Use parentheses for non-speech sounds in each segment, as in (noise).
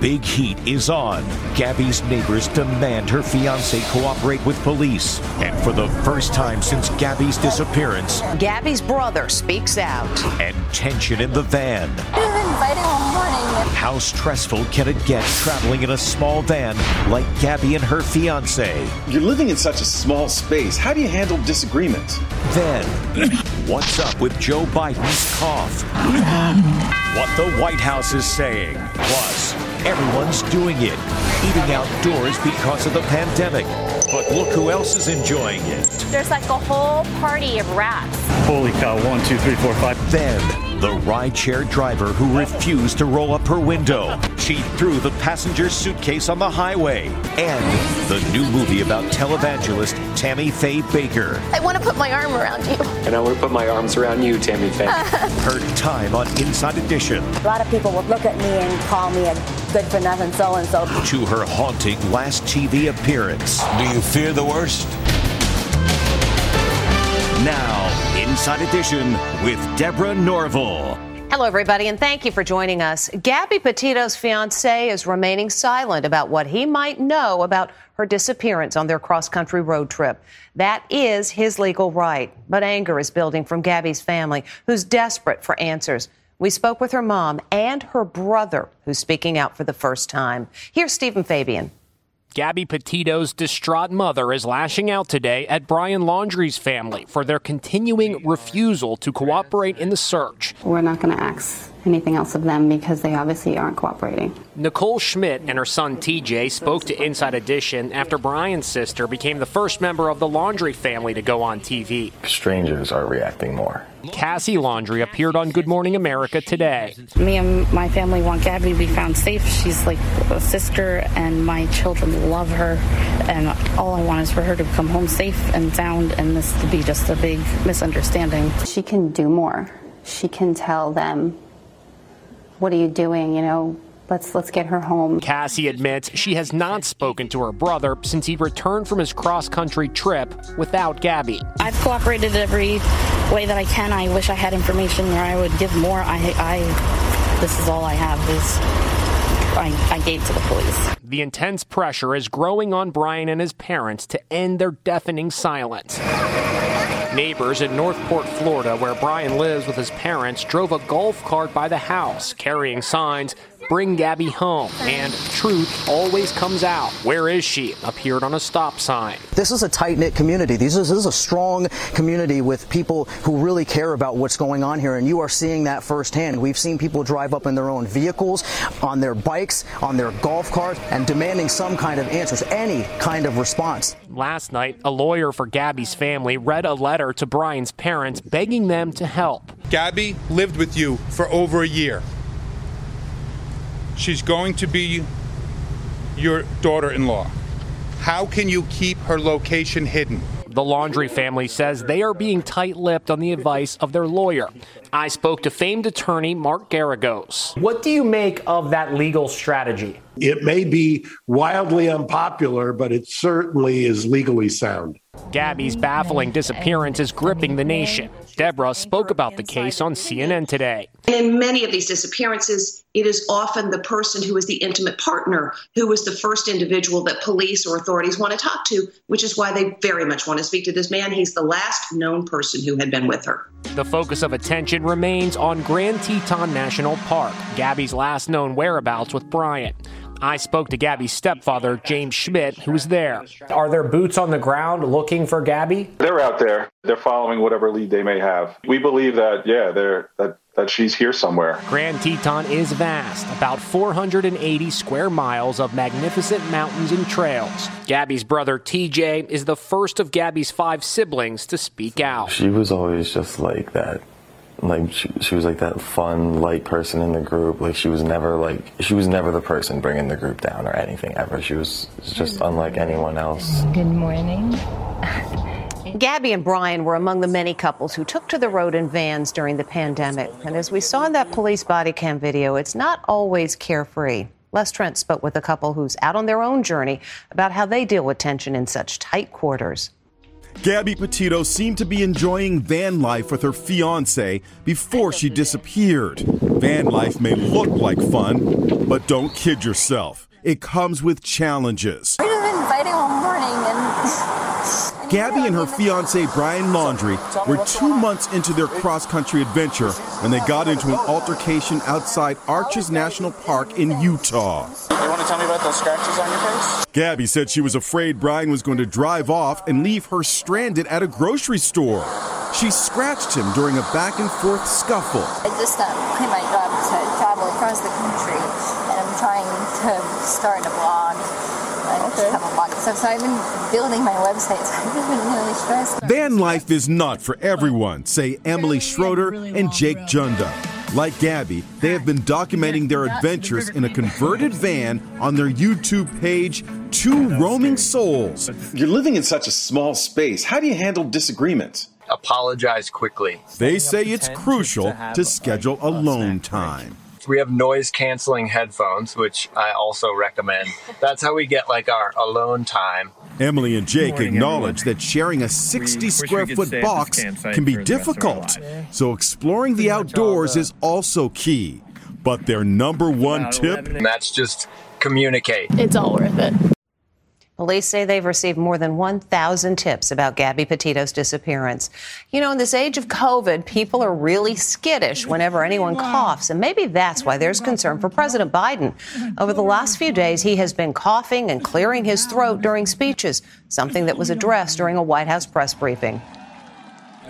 big heat is on. Gabby's neighbors demand her fiance cooperate with police. And for the first time since Gabby's disappearance, Gabby's brother speaks out. And tension in the van. How stressful can it get traveling in a small van like Gabby and her fiance? You're living in such a small space. How do you handle disagreements? Then, what's up with Joe Biden's cough? what the White House is saying. Plus, everyone's doing it, eating outdoors because of the pandemic. But look who else is enjoying it. There's like a whole party of rats. Holy cow, one, two, three, four, five. Then, the rideshare driver who refused to roll up her window. She threw the passenger's suitcase on the highway. And the new movie about televangelist Tammy Faye Bakker. I want to put my arm around you. And I want to put my arms around you, Tammy Faye. (laughs) her time on Inside Edition. A lot of people will look at me and call me a good for nothing so and so. To her haunting last TV appearance. Do you fear the worst? Now, Inside Edition with Deborah Norville. Hello, everybody, and thank you for joining us. Gabby Petito's fiance is remaining silent about what he might know about her disappearance on their cross country road trip. That is his legal right. But anger is building from Gabby's family, who's desperate for answers. We spoke with her mom and her brother, who's speaking out for the first time. Here's Stephen Fabian. Gabby Petito's distraught mother is lashing out today at Brian Laundrie's family for their continuing refusal to cooperate in the search. We're not going to ask anything else of them because they obviously aren't cooperating. Nicole Schmidt and her son TJ spoke to Inside Edition after Brian's sister became the first member of the Laundrie family to go on TV. Strangers are reacting more. Cassie Laundrie appeared on Good Morning America today. Me and my family want Gabby to be found safe. She's like a sister, and my children love her. And all I want is for her to come home safe and sound, and this to be just a big misunderstanding. She can do more. She can tell them what are you doing? You know, let's let's get her home. Cassie admits she has not spoken to her brother since he returned from his cross-country trip without Gabby. I've cooperated every way that I can. I wish I had information where I would give more. I, I this is all I have is I, I gave to the police. The intense pressure is growing on Brian and his parents to end their deafening silence. Neighbors in North Port, Florida, where Brian lives with his parents, drove a golf cart by the house carrying signs Bring Gabby home. And truth always comes out. Where is she? Appeared on a stop sign. This is a tight knit community. This is, this is a strong community with people who really care about what's going on here. And you are seeing that firsthand. We've seen people drive up in their own vehicles, on their bikes, on their golf carts, and demanding some kind of answers, any kind of response. Last night, a lawyer for Gabby's family read a letter to Brian's parents begging them to help. Gabby lived with you for over a year. She's going to be your daughter in law. How can you keep her location hidden? The Laundrie family says they are being tight lipped on the advice of their lawyer. I spoke to famed attorney Mark Geragos. What do you make of that legal strategy? It may be wildly unpopular, but it certainly is legally sound. Gabby's baffling disappearance is gripping the nation. Deborah spoke about the case on CNN today. In many of these disappearances, it is often the person who is the intimate partner who is the first individual that police or authorities want to talk to, which is why they very much want to speak to this man. He's the last known person who had been with her. The focus of attention remains on Grand Teton National Park, Gabby's last known whereabouts with Brian. I spoke to Gabby's stepfather, James Schmidt, who was there. Are there boots on the ground looking for Gabby? They're out there. They're following whatever lead they may have. We believe that, yeah, they're that that she's here somewhere. Grand Teton is vast, about 480 square miles of magnificent mountains and trails. Gabby's brother TJ is the first of Gabby's five siblings to speak out. She was always just like that. Like she, she was like that fun, light person in the group. Like she was never like she was never the person bringing the group down or anything ever. She was just hmm. unlike anyone else. Good morning. (laughs) Gabby and Brian were among the many couples who took to the road in vans during the pandemic. And as we saw in that police body cam video, it's not always carefree. Les Trent spoke with a couple who's out on their own journey about how they deal with tension in such tight quarters. Gabby Petito seemed to be enjoying van life with her fiance before she disappeared. Van life may look like fun, but don't kid yourself. It comes with challenges. We've been fighting all morning and (laughs) Gabby and her fiance Brian Laundrie were two months into their cross country adventure when they got into an altercation outside Arches National Park in Utah. You want to tell me about those scratches on your face? Gabby said she was afraid Brian was going to drive off and leave her stranded at a grocery store. She scratched him during a back and forth scuffle. I just um, quit my job to travel across the country, and I'm trying to start a blog. Okay. Have a blog stuff. So I've been building my website. So (laughs) I've been really stressed. Van life is not for everyone, say Emily Schroeder and Jake Junda. Like Gabby, they have been documenting their adventures in a converted van on their YouTube page, Two Roaming Souls. You're living in such a small space. How do you handle disagreements? Apologize quickly. They say it's crucial to schedule alone time. We have noise canceling headphones, which I also recommend. That's how we get like our alone time. Emily and Jake acknowledge that sharing a 60 square foot box can be difficult, so exploring the outdoors is also key. But their number one tip? And that's just communicate. It's all worth it. Police say they've received more than 1,000 tips about Gabby Petito's disappearance. You know, in this age of COVID, people are really skittish whenever anyone coughs, and maybe that's why there's concern for President Biden. Over the last few days, he has been coughing and clearing his throat during speeches, something that was addressed during a White House press briefing.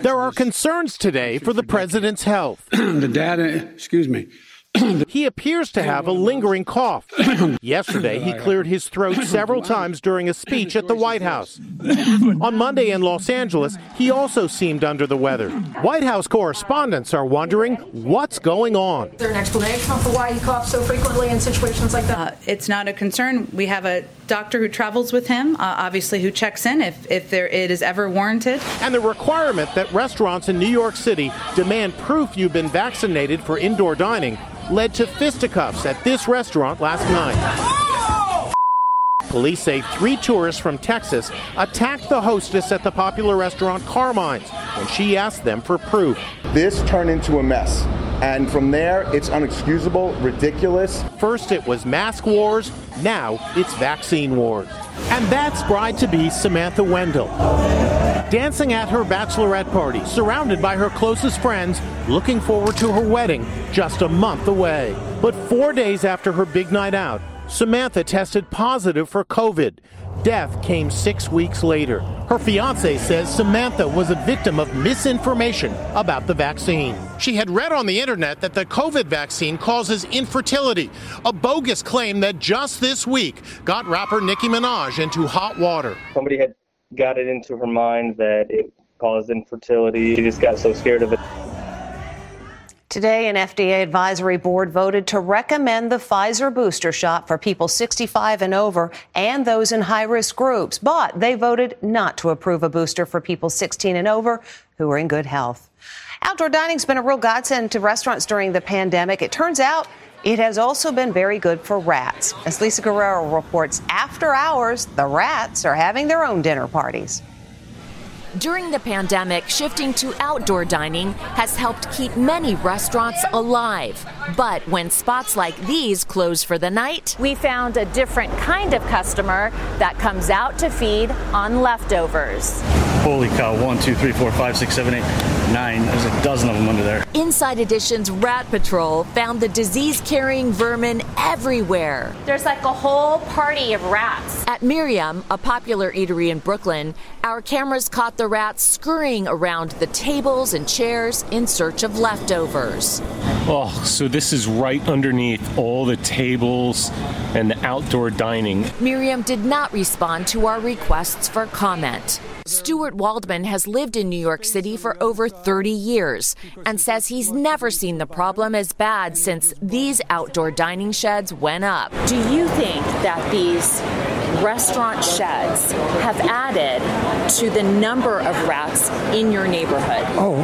There are concerns today for the president's health. (clears throat) the data, excuse me, (clears throat) he appears to have a lingering cough. (coughs) Yesterday, he cleared his throat (coughs) several times during a speech at the White House. On Monday in Los Angeles, he also seemed under the weather. White House correspondents are wondering what's going on. Is there an explanation for why he coughs so frequently in situations like that? Uh, it's not a concern. We have a doctor who travels with him, uh, obviously, who checks in if, if there, it is ever warranted. And the requirement that restaurants in New York City demand proof you've been vaccinated for indoor dining led to fisticuffs at this restaurant last night. Police say three tourists from Texas attacked the hostess at the popular restaurant Carmine's when she asked them for proof. This turned into a mess. And from there, it's unexcusable, ridiculous. First, it was mask wars. Now, it's vaccine wars. And that's bride to be Samantha Wendell. Dancing at her bachelorette party, surrounded by her closest friends, looking forward to her wedding just a month away. But four days after her big night out, Samantha tested positive for COVID. Death came six weeks later. Her fiance says Samantha was a victim of misinformation about the vaccine. She had read on the internet that the COVID vaccine causes infertility, a bogus claim that just this week got rapper Nicki Minaj into hot water. Somebody had got it into her mind that it caused infertility. She just got so scared of it. Today, an FDA advisory board voted to recommend the Pfizer booster shot for people 65 and over and those in high risk groups, but they voted not to approve a booster for people 16 and over who are in good health. Outdoor dining's been a real godsend to restaurants during the pandemic. It turns out it has also been very good for rats. As Lisa Guerrero reports, after hours, the rats are having their own dinner parties. During the pandemic, shifting to outdoor dining has helped keep many restaurants alive. But when spots like these close for the night, we found a different kind of customer that comes out to feed on leftovers. Holy cow, one, two, three, four, five, six, seven, eight, nine. There's a dozen of them under there. Inside Edition's Rat Patrol found the disease carrying vermin everywhere. There's like a whole party of rats. At Miriam, a popular eatery in Brooklyn, our cameras caught the rats scurrying around the tables and chairs in search of leftovers. Oh, so this is right underneath all the tables and the outdoor dining. Miriam did not respond to our requests for comment. Stuart Waldman has lived in New York City for over 30 years and says he's never seen the problem as bad since these outdoor dining sheds went up. Do you think that these restaurant sheds have added to the number of rats in your neighborhood? Oh,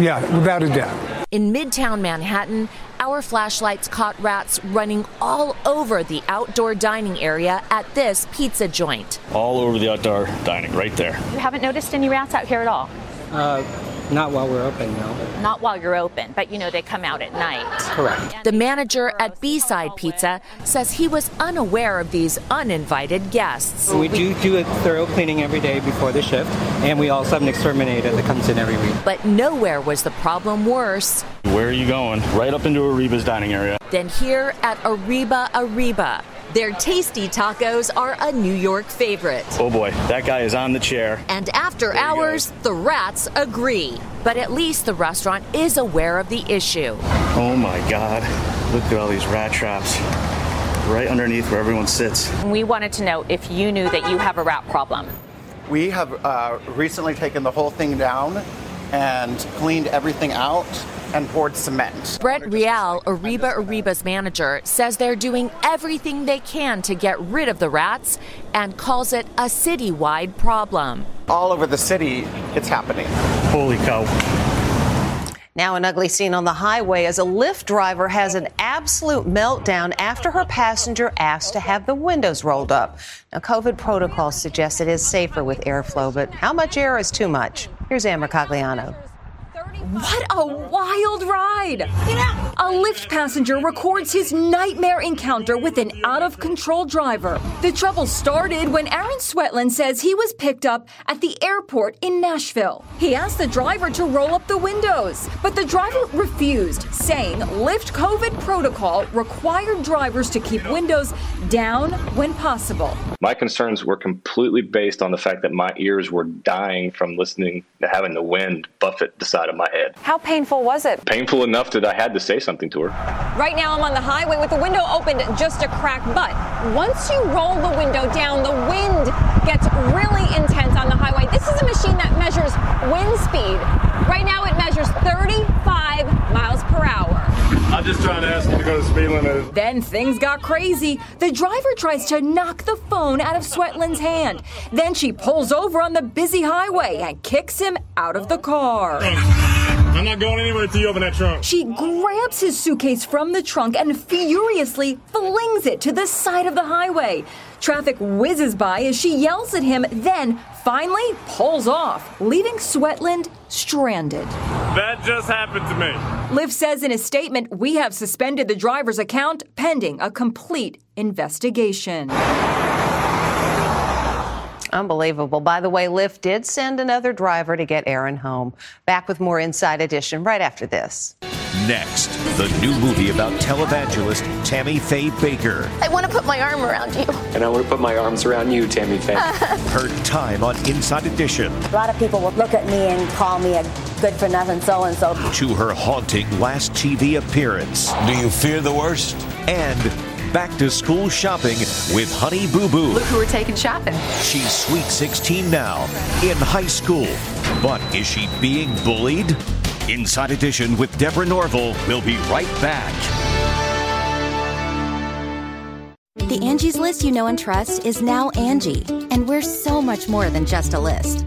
yeah, without a doubt. In Midtown Manhattan, our flashlights caught rats running all over the outdoor dining area at this pizza joint. All over the outdoor dining, right there. You haven't noticed any rats out here at all? Uh, not while we're open, no. Not while you're open, but you know they come out at night. Correct. The manager at B-Side Pizza says he was unaware of these uninvited guests. We do do a thorough cleaning every day before the shift, and we also have an exterminator that comes in every week. But nowhere was the problem worse Where are you going? Right up into Arriba's dining area. than here at Arriba Arriba. Their tasty tacos are a New York favorite. Oh boy, that guy is on the chair. And after hours, the rats agree. But at least the restaurant is aware of the issue. Oh my god. Look at all these rat traps. Right underneath where everyone sits. We wanted to know if you knew that you have a rat problem. We have uh, recently taken the whole thing down and cleaned everything out and poured cement. Brett Rial, Arriba Arriba's manager, says they're doing everything they can to get rid of the rats and calls it a citywide problem. All over the city, it's happening. Holy cow. Now, an ugly scene on the highway as a Lyft driver has an absolute meltdown after her passenger asked to have the windows rolled up. Now, COVID protocols suggest it is safer with airflow, but how much air is too much? Here's Ann Mercogliano. What a wild ride! A Lyft passenger records his nightmare encounter with an out of control driver. The trouble started when Aaron Swetland says he was picked up at the airport in Nashville. He asked the driver to roll up the windows, but the driver refused, saying Lyft COVID protocol required drivers to keep windows down when possible. My concerns were completely based on the fact that my ears were dying from listening having the wind buffet the side of my head. How painful was it? Painful enough that I had to say something to her. Right now, I'm on the highway with the window opened just a crack, but once you roll the window down, the wind gets really intense on the highway. This is a machine that measures wind speed. Right now, it measures 35 miles per hour. I'm just trying to ask you to go to speed limit. Then things got crazy. The driver tries to knock the phone out of Swetland's hand. Then she pulls over on the busy highway and kicks him out of the car. I'm not going anywhere until you open that trunk. She grabs his suitcase from the trunk and furiously flings it to the side of the highway. Traffic whizzes by as she yells at him, then finally pulls off, leaving Swetland stranded. That just happened to me. Lyft says in a statement, We have suspended the driver's account pending a complete investigation. Unbelievable. By the way, Lyft did send another driver to get Aaron home. Back with more Inside Edition right after this. Next, the new movie about televangelist Tammy Faye Bakker. I want to put my arm around you. And I want to put my arms around you, Tammy Faye. (laughs) Her time on Inside Edition. A lot of people will look at me and call me a good for nothing so and so. To her haunting last TV appearance. Do you fear the worst? And back to school shopping with Honey Boo Boo. Look who we're taking shopping. She's sweet 16 now, in high school. But is she being bullied? Inside Edition with Deborah Norville will be right back. The Angie's list you know and trust is now Angie, and we're so much more than just a list.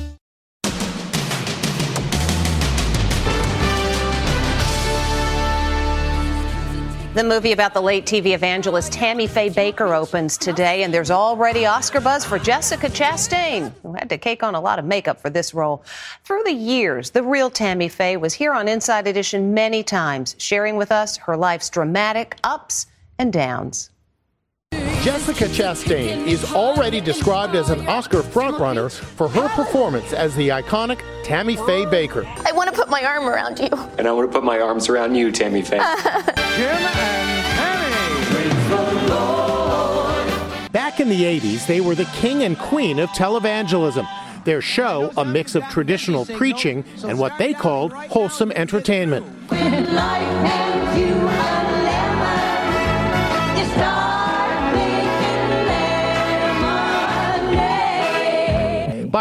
The movie about the late TV evangelist Tammy Faye Bakker opens today, and there's already Oscar buzz for Jessica Chastain, who had to cake on a lot of makeup for this role. Through the years, the real Tammy Faye was here on Inside Edition many times, sharing with us her life's dramatic ups and downs. Jessica Chastain is already described as an Oscar frontrunner for her performance as the iconic Tammy Faye Bakker. I want to put my arm around you. And I want to put my arms around you, Tammy Faye. (laughs) Jim and Back in the 80s, they were the king and queen of televangelism. Their show, a mix of traditional preaching and what they called wholesome entertainment.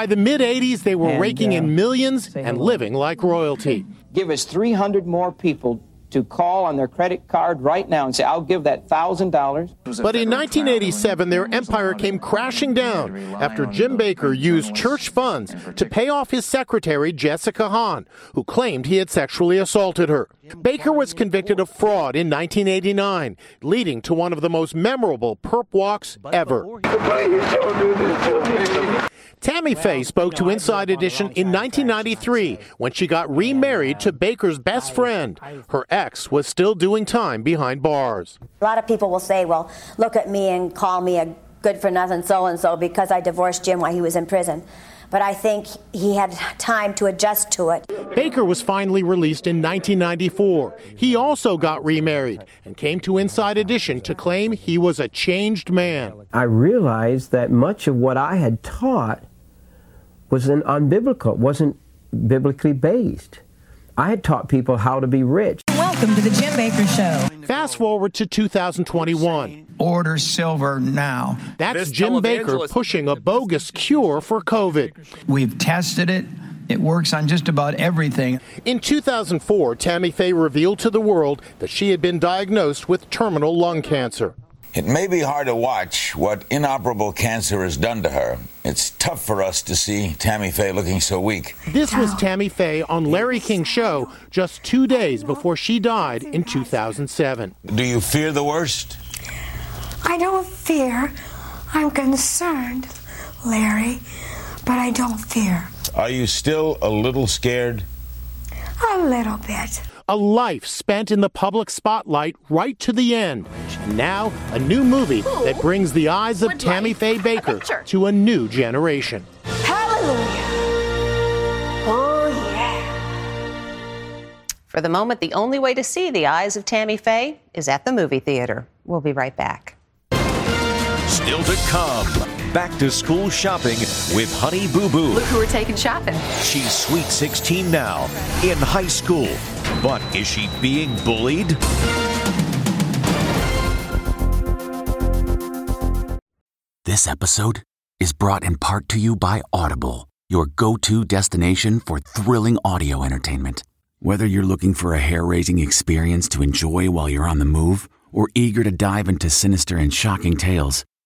By the mid 80s, they were And, raking uh, in millions and living like royalty. Give us 300 more people to call on their credit card right now and say, I'll give that $1,000. But in 1987, their empire came crashing down after Jim Bakker used church funds to pay off his secretary, Jessica Hahn, who claimed he had sexually assaulted her. Bakker was convicted of fraud in 1989, leading to one of the most memorable perp walks ever. Tammy Faye spoke to Inside Edition in 1993 when she got remarried to Bakker's best friend. Her ex was still doing time behind bars. A lot of people will say, well, look at me and call me a good for nothing so and so because I divorced Jim while he was in prison. But I think he had time to adjust to it. Bakker was finally released in 1994. He also got remarried and came to Inside Edition to claim he was a changed man. I realized that much of what I had taught was an unbiblical, wasn't biblically based. I had taught people how to be rich. Welcome to the Jim Bakker Show. Fast forward to 2021. Order silver now. That's This Jim Bakker pushing a bogus cure for COVID. We've tested it. It works on just about everything. In 2004, Tammy Faye revealed to the world that she had been diagnosed with terminal lung cancer. It may be hard to watch what inoperable cancer has done to her. It's tough for us to see Tammy Faye looking so weak. This was Tammy Faye on Larry King's show just two days before she died in 2007. Do you fear the worst? I don't fear. I'm concerned, Larry, but I don't fear. Are you still a little scared? A little bit. A life spent in the public spotlight right to the end. And now, a new movie that brings the eyes of Tammy Faye Bakker to a new generation. Hallelujah. Oh, yeah. For the moment, the only way to see the eyes of Tammy Faye is at the movie theater. We'll be right back. Still to come. Back to school shopping with Honey Boo Boo. Look who we're taking shopping. She's sweet 16 now, in high school. But is she being bullied? This episode is brought in part to you by Audible, your go to destination for thrilling audio entertainment. Whether you're looking for a hair raising experience to enjoy while you're on the move or eager to dive into sinister and shocking tales,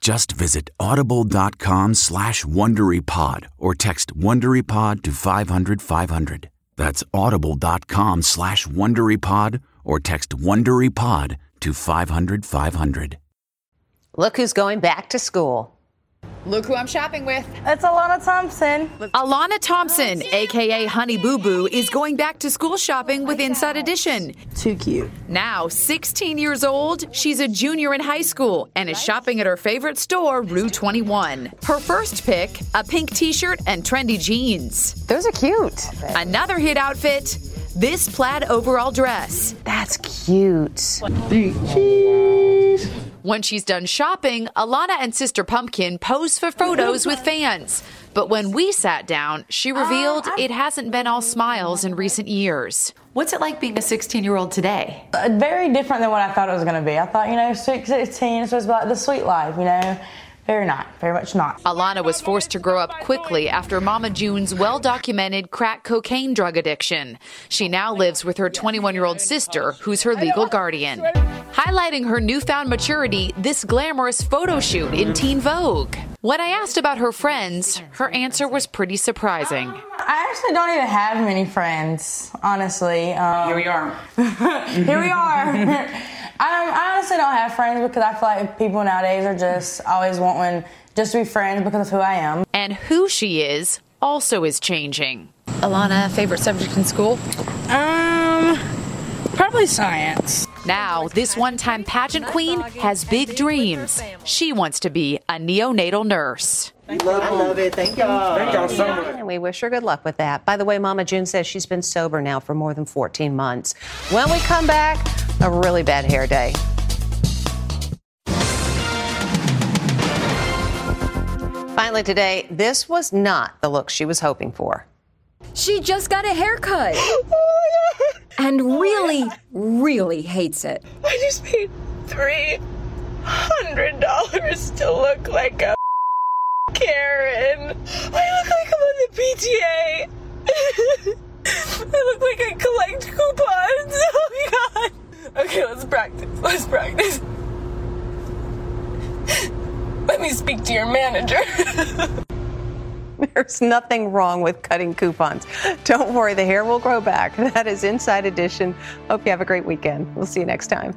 Just visit audible.com slash WonderyPod or text WonderyPod to 500 500. That's audible.com slash WonderyPod or text WonderyPod to 500 500. Look who's going back to school. Look who I'm shopping with. It's Alana Thompson. Alana Thompson, oh, aka Honey Boo Boo, is going back to school shopping with Inside Edition. Too cute. Now, 16 years old, she's a junior in high school and is shopping at her favorite store, Rue 21. Her first pick, a pink t shirt and trendy jeans. Those are cute. Another hit outfit, this plaid overall dress. That's cute. Cheese. When she's done shopping, Alana and Sister Pumpkin pose for photos with fans. But when we sat down, she revealed it hasn't been all smiles in recent years. What's it like being a 16 year old today? Uh, very different than what I thought it was going to be. I thought, you know, 16 is supposed to be like the sweet life, you know. Very not, very much not. Alana was forced to grow up quickly after Mama June's well documented crack cocaine drug addiction. She now lives with her 21 year old sister, who's her legal guardian. Highlighting her newfound maturity, this glamorous photo shoot in Teen Vogue. When I asked about her friends, her answer was pretty surprising. I actually don't even have many friends, honestly. Um, Here we are. (laughs) here we are. (laughs) I, I honestly don't have friends because I feel like people nowadays are just always wanting just to be friends because of who I am. And who she is also is changing. Alana, favorite subject in school? Um, probably science. Now, this one time pageant queen has big dreams. She wants to be a neonatal nurse. I love it. Thank y'all. Thank y'all so much. And we wish her good luck with that. By the way, Mama June says she's been sober now for more than 14 months. When we come back, a really bad hair day. Finally, today, this was not the look she was hoping for. She just got a haircut. (gasps) Oh and really, really hates it. I just paid three hundred dollars to look like a Karen. I look like I'm on the PTA. (laughs) I look like I collect coupons. (laughs) Oh my god. Okay, let's practice. Let's practice. Let me speak to your manager. (laughs) There's nothing wrong with cutting coupons. Don't worry, the hair will grow back. That is Inside Edition. Hope you have a great weekend. We'll see you next time.